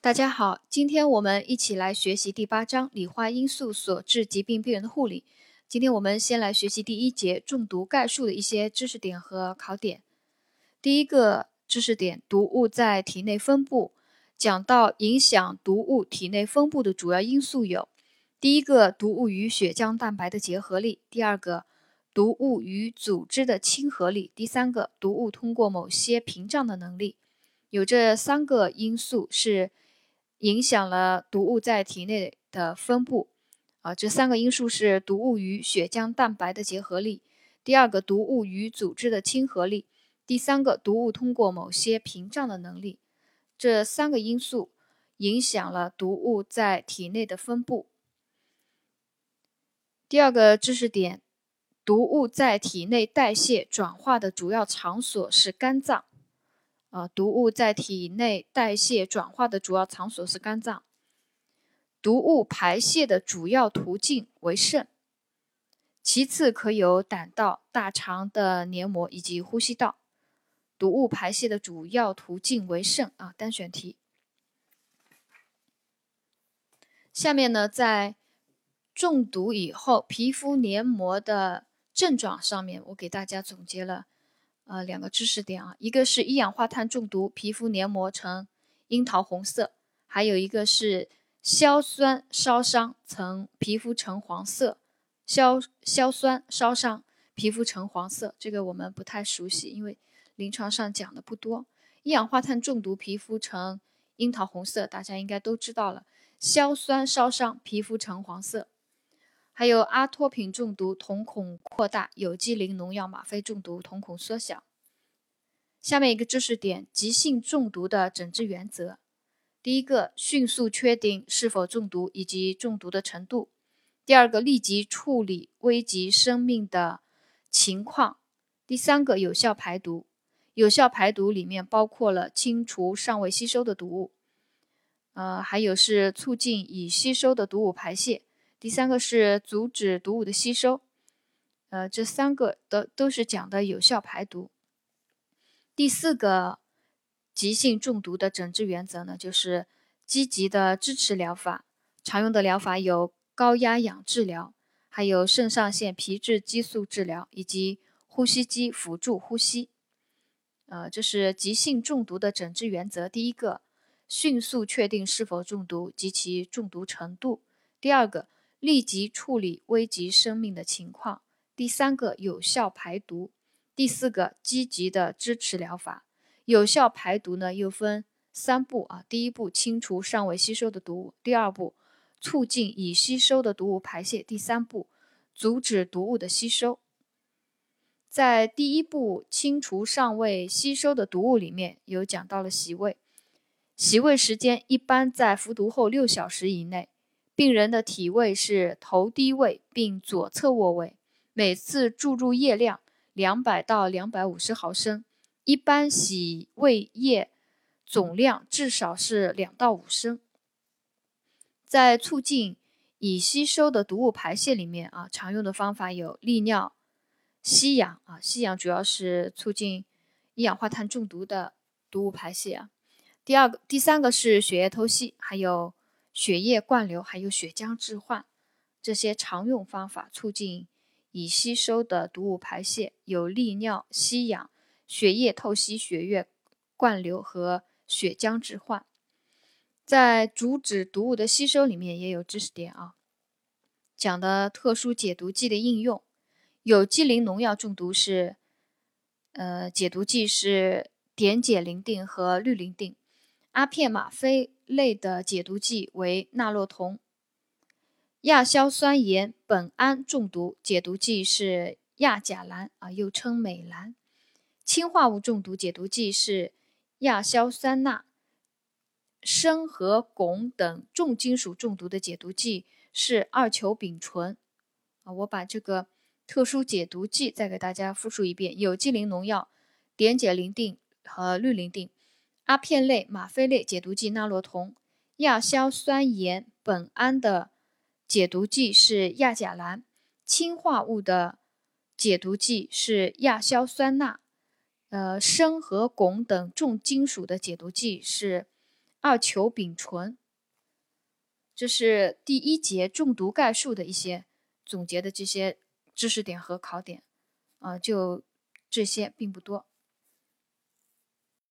大家好，今天我们一起来学习第八章理化因素所致疾病病人的护理。今天我们先来学习第一节中毒概述的一些知识点和考点。第一个知识点，毒物在体内分布。讲到影响毒物体内分布的主要因素有：第一个，毒物与血浆蛋白的结合力；第二个，毒物与组织的亲和力；第三个，毒物通过某些屏障的能力。有这三个因素是影响了毒物在体内的分布。啊，这三个因素是毒物与血浆蛋白的结合力；第二个，毒物与组织的亲和力；第三个，毒物通过某些屏障的能力。这三个因素影响了毒物在体内的分布。第二个知识点，毒物在体内代谢转化的主要场所是肝脏。啊，毒物在体内代谢转化的主要场所是肝脏。毒物排泄的主要途径为肾，其次可有胆道、大肠的黏膜以及呼吸道。毒物排泄的主要途径为肾啊，单选题。下面呢，在中毒以后皮肤黏膜的症状上面，我给大家总结了呃两个知识点啊，一个是一氧化碳中毒，皮肤黏膜呈樱桃红色；还有一个是硝酸烧伤，呈皮肤呈黄色。硝硝酸烧伤，皮肤呈黄色，这个我们不太熟悉，因为。临床上讲的不多，一氧化碳中毒皮肤呈樱桃红色，大家应该都知道了。硝酸烧伤皮肤呈黄色，还有阿托品中毒瞳孔扩大，有机磷农药吗啡中毒瞳孔缩小。下面一个知识点：急性中毒的诊治原则。第一个，迅速确定是否中毒以及中毒的程度；第二个，立即处理危及生命的情况；第三个，有效排毒。有效排毒里面包括了清除尚未吸收的毒物，呃，还有是促进已吸收的毒物排泄。第三个是阻止毒物的吸收，呃，这三个都都是讲的有效排毒。第四个急性中毒的诊治原则呢，就是积极的支持疗法。常用的疗法有高压氧治疗，还有肾上腺皮质激素治疗，以及呼吸机辅助呼吸。呃，这是急性中毒的诊治原则。第一个，迅速确定是否中毒及其中毒程度；第二个，立即处理危及生命的情况；第三个，有效排毒；第四个，积极的支持疗法。有效排毒呢，又分三步啊：第一步，清除尚未吸收的毒物；第二步，促进已吸收的毒物排泄；第三步，阻止毒物的吸收。在第一步清除尚未吸收的毒物里面有讲到了洗胃，洗胃时间一般在服毒后六小时以内。病人的体位是头低位并左侧卧位，每次注入液量两百到两百五十毫升，一般洗胃液总量至少是两到五升。在促进已吸收的毒物排泄里面啊，常用的方法有利尿。吸氧啊，吸氧主要是促进一氧化碳中毒的毒物排泄啊。第二个、第三个是血液透析，还有血液灌流，还有血浆置换这些常用方法，促进已吸收的毒物排泄，有利尿、吸氧、血液透析、血液灌流和血浆置换。在阻止毒物的吸收里面也有知识点啊，讲的特殊解毒剂的应用。有机磷农药中毒是，呃，解毒剂是碘解磷定和氯磷定。阿片吗啡类的解毒剂为纳洛酮。亚硝酸盐苯胺中毒解毒剂是亚甲蓝啊，又称美蓝。氢化物中毒解毒剂是亚硝酸钠。砷和汞等重金属中毒的解毒剂是二球丙醇。啊，我把这个。特殊解毒剂再给大家复述一遍：有机磷农药、碘解磷定和氯磷定；阿片类、吗啡类解毒剂纳洛酮；亚硝酸盐苯胺的解毒剂是亚甲蓝；氰化物的解毒剂是亚硝酸钠；呃，砷和汞等重金属的解毒剂是二球丙醇。这是第一节中毒概述的一些总结的这些知识点和考点，啊，就这些并不多。